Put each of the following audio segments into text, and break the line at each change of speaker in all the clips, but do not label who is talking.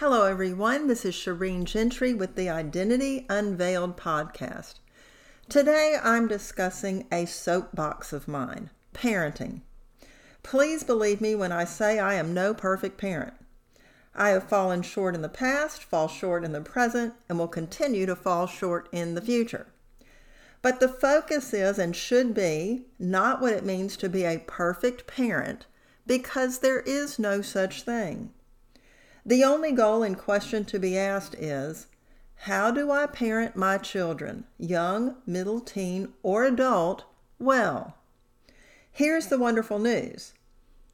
Hello, everyone. This is Shireen Gentry with the Identity Unveiled podcast. Today I'm discussing a soapbox of mine parenting. Please believe me when I say I am no perfect parent. I have fallen short in the past, fall short in the present, and will continue to fall short in the future. But the focus is and should be not what it means to be a perfect parent, because there is no such thing. The only goal in question to be asked is how do I parent my children, young, middle, teen, or adult, well? Here's the wonderful news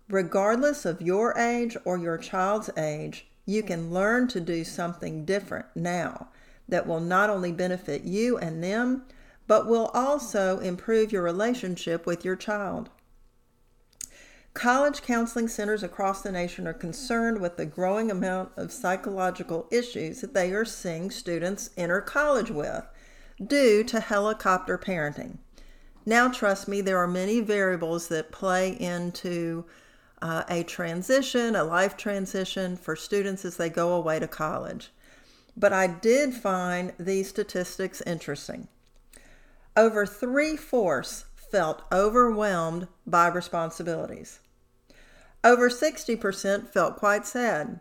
regardless of your age or your child's age, you can learn to do something different now that will not only benefit you and them, but will also improve your relationship with your child. College counseling centers across the nation are concerned with the growing amount of psychological issues that they are seeing students enter college with due to helicopter parenting. Now, trust me, there are many variables that play into uh, a transition, a life transition for students as they go away to college. But I did find these statistics interesting. Over three fourths felt overwhelmed by responsibilities. Over 60% felt quite sad.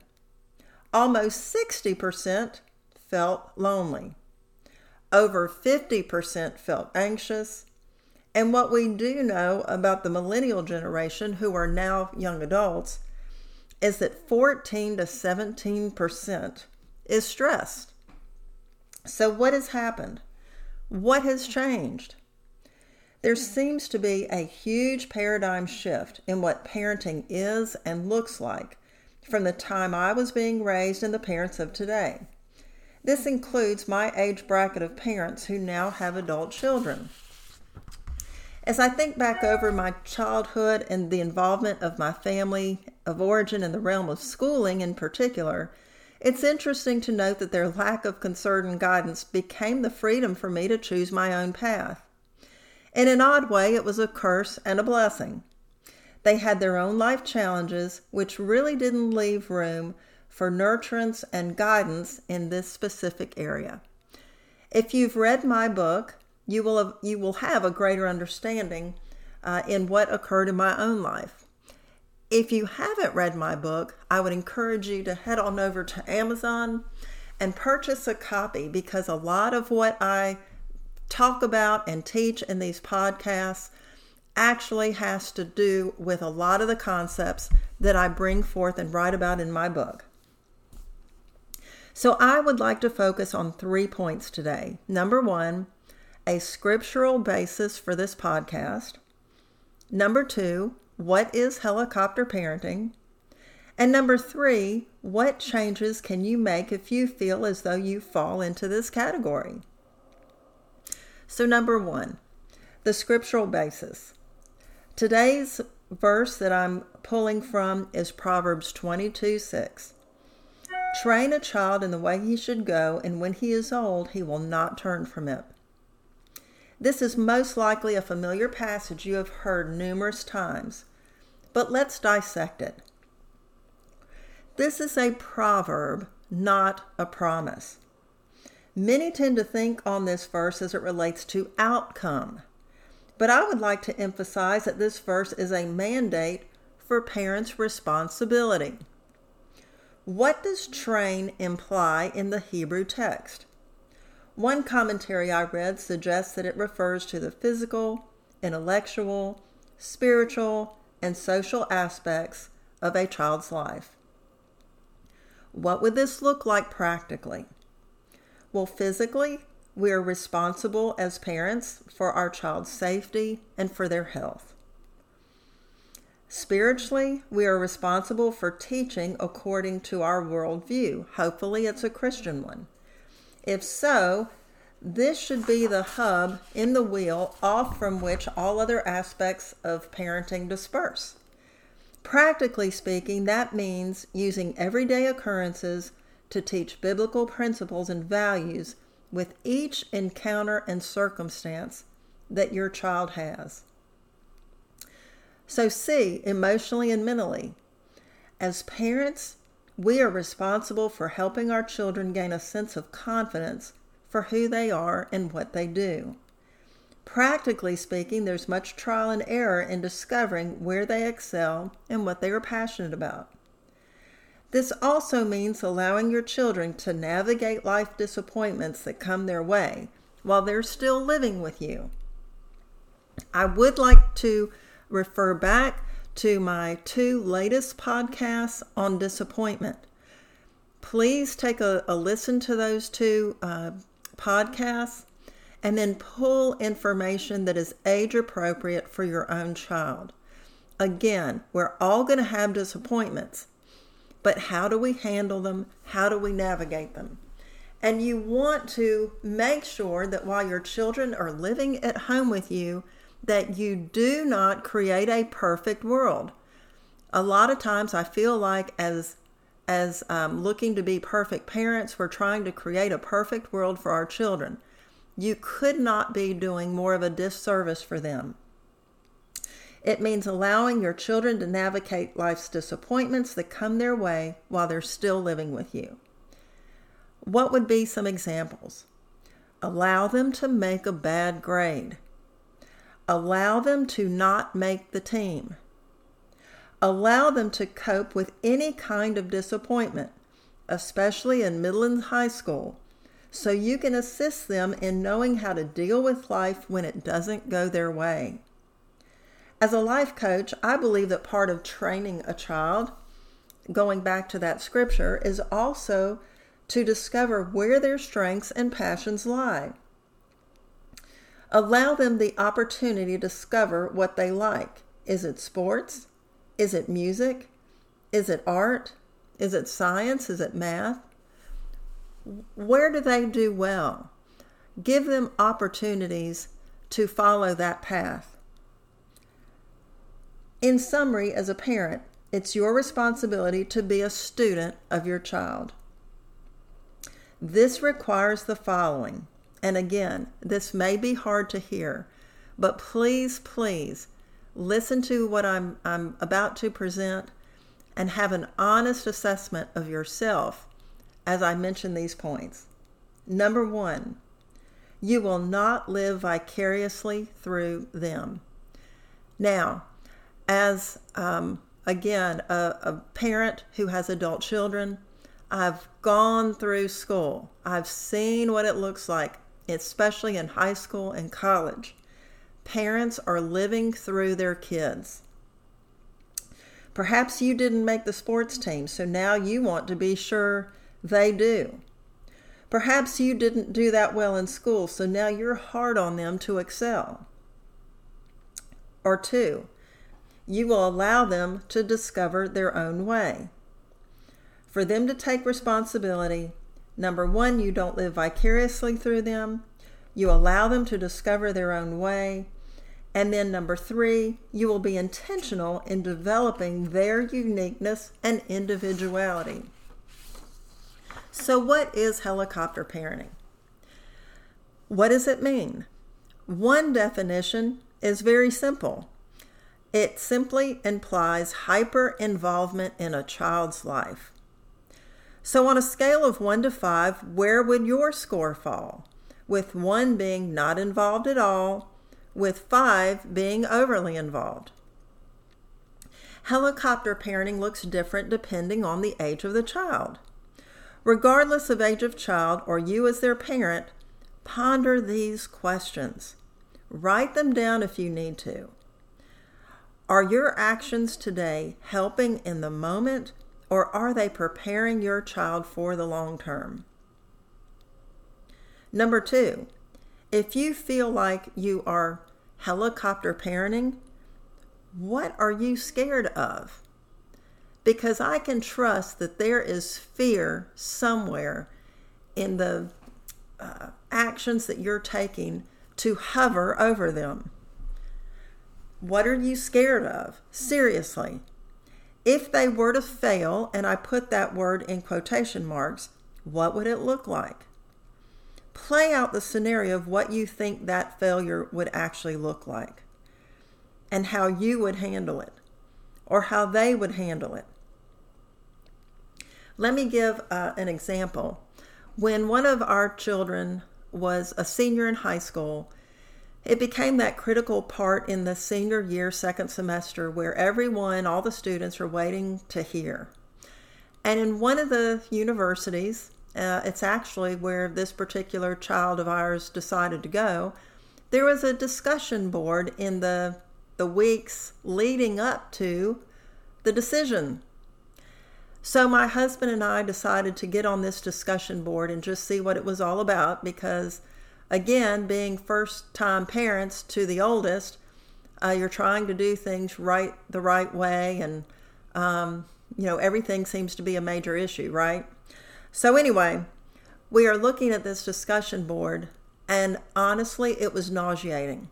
Almost 60% felt lonely. Over 50% felt anxious. And what we do know about the millennial generation, who are now young adults, is that 14 to 17% is stressed. So, what has happened? What has changed? There seems to be a huge paradigm shift in what parenting is and looks like from the time I was being raised and the parents of today. This includes my age bracket of parents who now have adult children. As I think back over my childhood and the involvement of my family of origin in the realm of schooling in particular, it's interesting to note that their lack of concern and guidance became the freedom for me to choose my own path. In an odd way, it was a curse and a blessing. They had their own life challenges, which really didn't leave room for nurturance and guidance in this specific area. If you've read my book, you will have, you will have a greater understanding uh, in what occurred in my own life. If you haven't read my book, I would encourage you to head on over to Amazon and purchase a copy because a lot of what I talk about and teach in these podcasts actually has to do with a lot of the concepts that I bring forth and write about in my book. So I would like to focus on three points today. Number one, a scriptural basis for this podcast. Number two, what is helicopter parenting? And number three, what changes can you make if you feel as though you fall into this category? So, number one, the scriptural basis. Today's verse that I'm pulling from is Proverbs 22 6. Train a child in the way he should go, and when he is old, he will not turn from it. This is most likely a familiar passage you have heard numerous times, but let's dissect it. This is a proverb, not a promise. Many tend to think on this verse as it relates to outcome. But I would like to emphasize that this verse is a mandate for parents' responsibility. What does train imply in the Hebrew text? One commentary I read suggests that it refers to the physical, intellectual, spiritual, and social aspects of a child's life. What would this look like practically? Well, physically, we are responsible as parents for our child's safety and for their health. Spiritually, we are responsible for teaching according to our worldview. Hopefully, it's a Christian one. If so, this should be the hub in the wheel off from which all other aspects of parenting disperse. Practically speaking, that means using everyday occurrences to teach biblical principles and values with each encounter and circumstance that your child has. So, see, emotionally and mentally, as parents, we are responsible for helping our children gain a sense of confidence for who they are and what they do. Practically speaking, there's much trial and error in discovering where they excel and what they are passionate about. This also means allowing your children to navigate life disappointments that come their way while they're still living with you. I would like to refer back to my two latest podcasts on disappointment. Please take a, a listen to those two uh, podcasts and then pull information that is age appropriate for your own child. Again, we're all going to have disappointments, but how do we handle them? How do we navigate them? And you want to make sure that while your children are living at home with you, that you do not create a perfect world. A lot of times I feel like as as um, looking to be perfect parents, we're trying to create a perfect world for our children you could not be doing more of a disservice for them. It means allowing your children to navigate life's disappointments that come their way while they're still living with you. What would be some examples? Allow them to make a bad grade. Allow them to not make the team. Allow them to cope with any kind of disappointment, especially in middle and high school so you can assist them in knowing how to deal with life when it doesn't go their way. As a life coach, I believe that part of training a child, going back to that scripture, is also to discover where their strengths and passions lie. Allow them the opportunity to discover what they like. Is it sports? Is it music? Is it art? Is it science? Is it math? where do they do well? Give them opportunities to follow that path. In summary, as a parent, it's your responsibility to be a student of your child. This requires the following. And again, this may be hard to hear, but please, please listen to what I'm, I'm about to present and have an honest assessment of yourself as I mention these points. Number one, you will not live vicariously through them. Now, as um, again, a, a parent who has adult children, I've gone through school. I've seen what it looks like, especially in high school and college. Parents are living through their kids. Perhaps you didn't make the sports team, so now you want to be sure they do. Perhaps you didn't do that well in school, so now you're hard on them to excel. Or two, you will allow them to discover their own way. For them to take responsibility, number one, you don't live vicariously through them, you allow them to discover their own way. And then number three, you will be intentional in developing their uniqueness and individuality. So, what is helicopter parenting? What does it mean? One definition is very simple it simply implies hyper involvement in a child's life. So, on a scale of 1 to 5, where would your score fall? With 1 being not involved at all, with 5 being overly involved. Helicopter parenting looks different depending on the age of the child. Regardless of age of child or you as their parent, ponder these questions. Write them down if you need to. Are your actions today helping in the moment or are they preparing your child for the long term? Number two, if you feel like you are helicopter parenting, what are you scared of? because I can trust that there is fear somewhere in the uh, actions that you're taking to hover over them. What are you scared of? Seriously. If they were to fail, and I put that word in quotation marks, what would it look like? Play out the scenario of what you think that failure would actually look like and how you would handle it or how they would handle it. Let me give uh, an example. When one of our children was a senior in high school, it became that critical part in the senior year, second semester, where everyone, all the students, are waiting to hear. And in one of the universities, uh, it's actually where this particular child of ours decided to go, there was a discussion board in the, the weeks leading up to the decision. So my husband and I decided to get on this discussion board and just see what it was all about because again, being first time parents to the oldest, uh, you're trying to do things right the right way, and um, you know everything seems to be a major issue, right? So anyway, we are looking at this discussion board, and honestly, it was nauseating.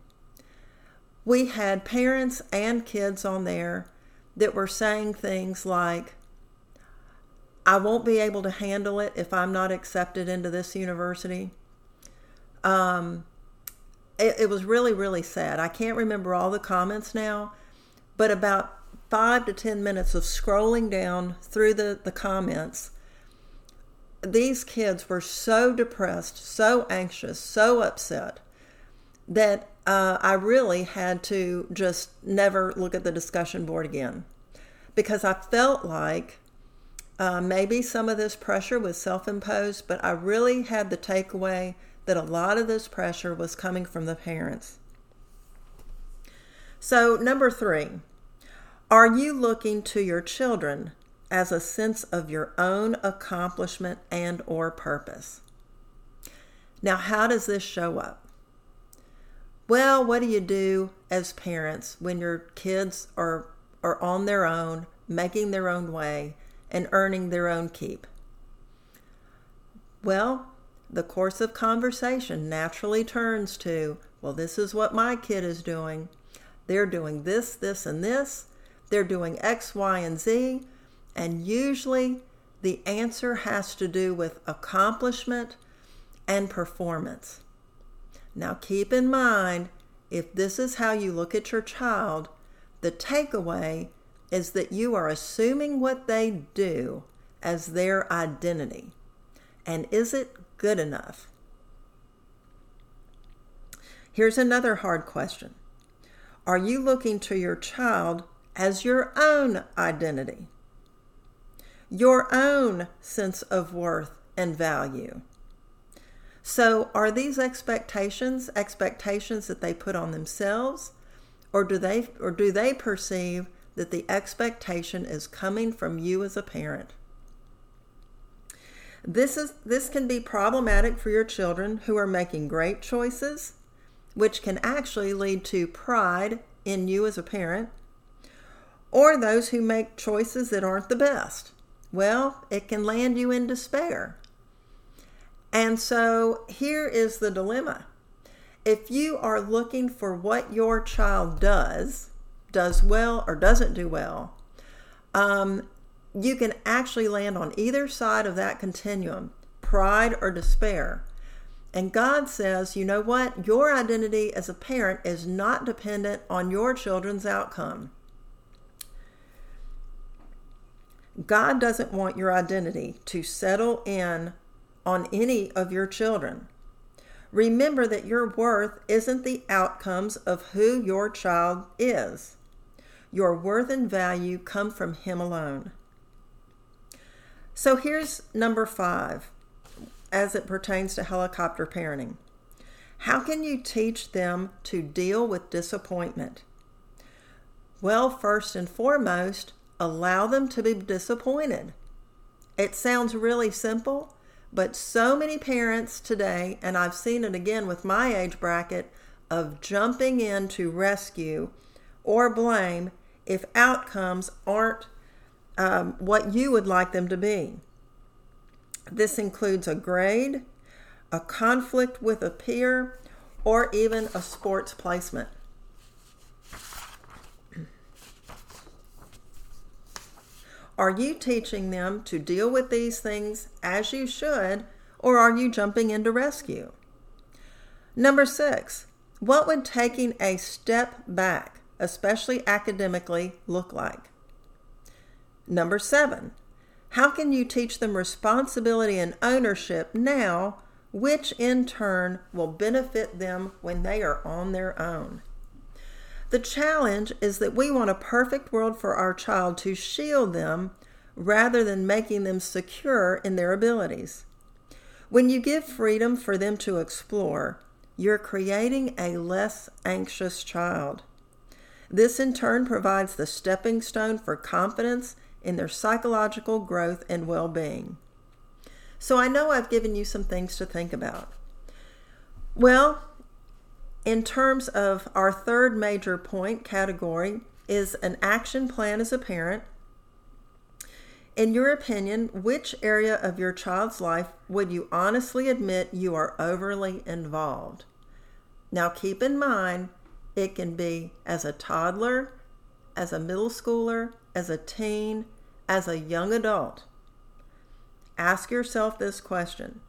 We had parents and kids on there that were saying things like, I won't be able to handle it if I'm not accepted into this university. Um, it, it was really, really sad. I can't remember all the comments now, but about five to 10 minutes of scrolling down through the, the comments, these kids were so depressed, so anxious, so upset that uh, I really had to just never look at the discussion board again because I felt like uh, maybe some of this pressure was self imposed, but I really had the takeaway that a lot of this pressure was coming from the parents. So, number three, are you looking to your children as a sense of your own accomplishment and or purpose? Now, how does this show up? Well, what do you do as parents when your kids are are on their own, making their own way and earning their own keep? Well, the course of conversation naturally turns to, well, this is what my kid is doing. They're doing this, this, and this. They're doing X, Y, and Z. And usually the answer has to do with accomplishment and performance. Now, keep in mind if this is how you look at your child, the takeaway is that you are assuming what they do as their identity. And is it good enough? Here's another hard question Are you looking to your child as your own identity? Your own sense of worth and value? So, are these expectations expectations that they put on themselves, or do they or do they perceive that the expectation is coming from you as a parent? This is this can be problematic for your children who are making great choices, which can actually lead to pride in you as a parent, or those who make choices that aren't the best. Well, it can land you in despair. And so here is the dilemma. If you are looking for what your child does, does well or doesn't do well, um, you can actually land on either side of that continuum pride or despair. And God says, you know what? Your identity as a parent is not dependent on your children's outcome. God doesn't want your identity to settle in on any of your children. Remember that your worth isn't the outcomes of who your child is. Your worth and value come from Him alone. So here's number five as it pertains to helicopter parenting. How can you teach them to deal with disappointment? Well, first and foremost, allow them to be disappointed. It sounds really simple, but so many parents today, and I've seen it again with my age bracket, of jumping in to rescue or blame if outcomes aren't um, what you would like them to be. This includes a grade, a conflict with a peer, or even a sports placement. Are you teaching them to deal with these things as you should, or are you jumping into rescue? Number six, what would taking a step back, especially academically, look like? Number seven, How can you teach them responsibility and ownership now, which in turn will benefit them when they are on their own? The challenge is that we want a perfect world for our child to shield them rather than making them secure in their abilities. When you give freedom for them to explore, you're creating a less anxious child. This in turn provides the stepping stone for confidence in their psychological growth and well being. So I know I've given you some things to think about. Well, in terms of our third major point category, is an action plan as a parent. In your opinion, which area of your child's life would you honestly admit you are overly involved? Now, keep in mind, it can be as a toddler, as a middle schooler, as a teen, as a young adult, ask yourself this question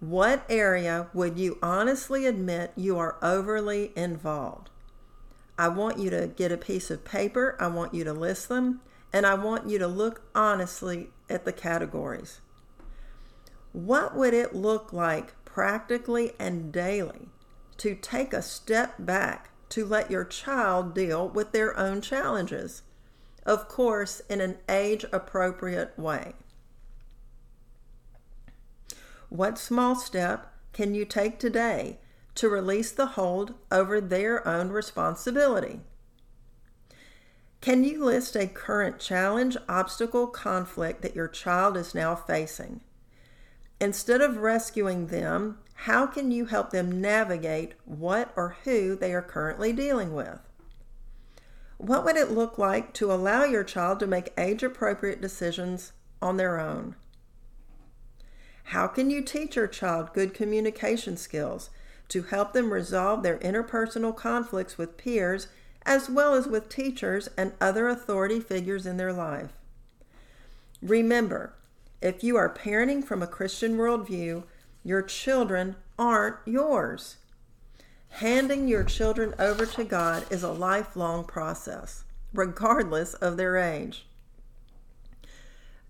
What area would you honestly admit you are overly involved? I want you to get a piece of paper, I want you to list them, and I want you to look honestly at the categories. What would it look like practically and daily to take a step back to let your child deal with their own challenges? of course, in an age appropriate way. What small step can you take today to release the hold over their own responsibility? Can you list a current challenge, obstacle, conflict that your child is now facing? Instead of rescuing them, how can you help them navigate what or who they are currently dealing with? What would it look like to allow your child to make age appropriate decisions on their own? How can you teach your child good communication skills to help them resolve their interpersonal conflicts with peers as well as with teachers and other authority figures in their life? Remember, if you are parenting from a Christian worldview, your children aren't yours. Handing your children over to God is a lifelong process, regardless of their age.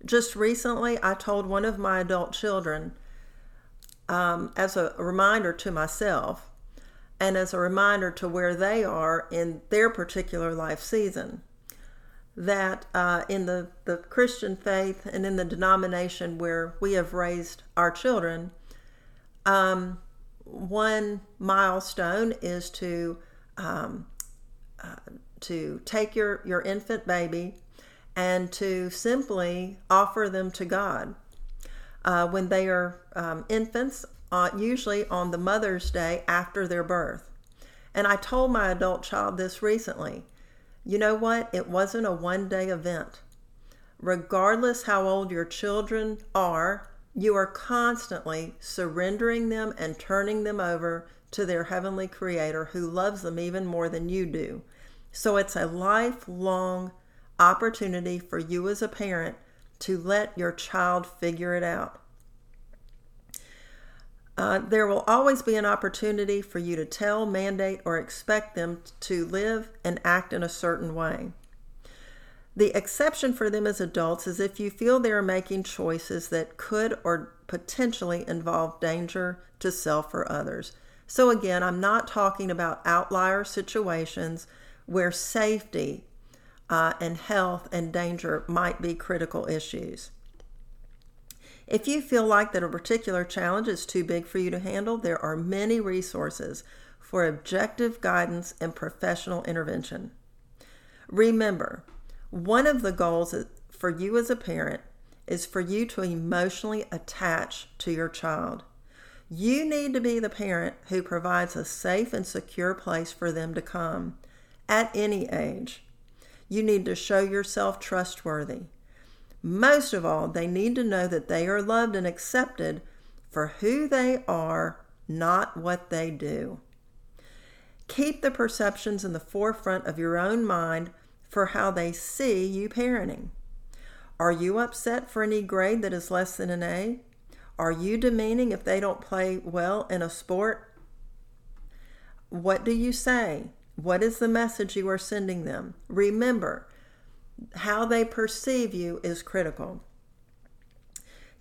Just recently, I told one of my adult children, um, as a reminder to myself and as a reminder to where they are in their particular life season, that uh, in the, the Christian faith and in the denomination where we have raised our children, um, one milestone is to um, uh, to take your your infant baby and to simply offer them to God uh, when they are um, infants, uh, usually on the Mother's Day after their birth. And I told my adult child this recently. You know what? It wasn't a one day event. Regardless how old your children are, you are constantly surrendering them and turning them over to their heavenly creator who loves them even more than you do. So it's a lifelong opportunity for you as a parent to let your child figure it out. Uh, there will always be an opportunity for you to tell, mandate, or expect them to live and act in a certain way. The exception for them as adults is if you feel they are making choices that could or potentially involve danger to self or others. So, again, I'm not talking about outlier situations where safety uh, and health and danger might be critical issues. If you feel like that a particular challenge is too big for you to handle, there are many resources for objective guidance and professional intervention. Remember, one of the goals for you as a parent is for you to emotionally attach to your child. You need to be the parent who provides a safe and secure place for them to come at any age. You need to show yourself trustworthy. Most of all, they need to know that they are loved and accepted for who they are, not what they do. Keep the perceptions in the forefront of your own mind for how they see you parenting. Are you upset for any grade that is less than an A? Are you demeaning if they don't play well in a sport? What do you say? What is the message you are sending them? Remember, how they perceive you is critical.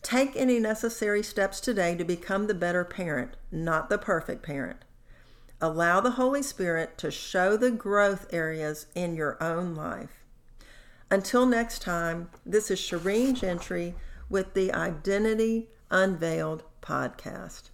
Take any necessary steps today to become the better parent, not the perfect parent. Allow the Holy Spirit to show the growth areas in your own life. Until next time, this is Shireen Gentry with the Identity Unveiled podcast.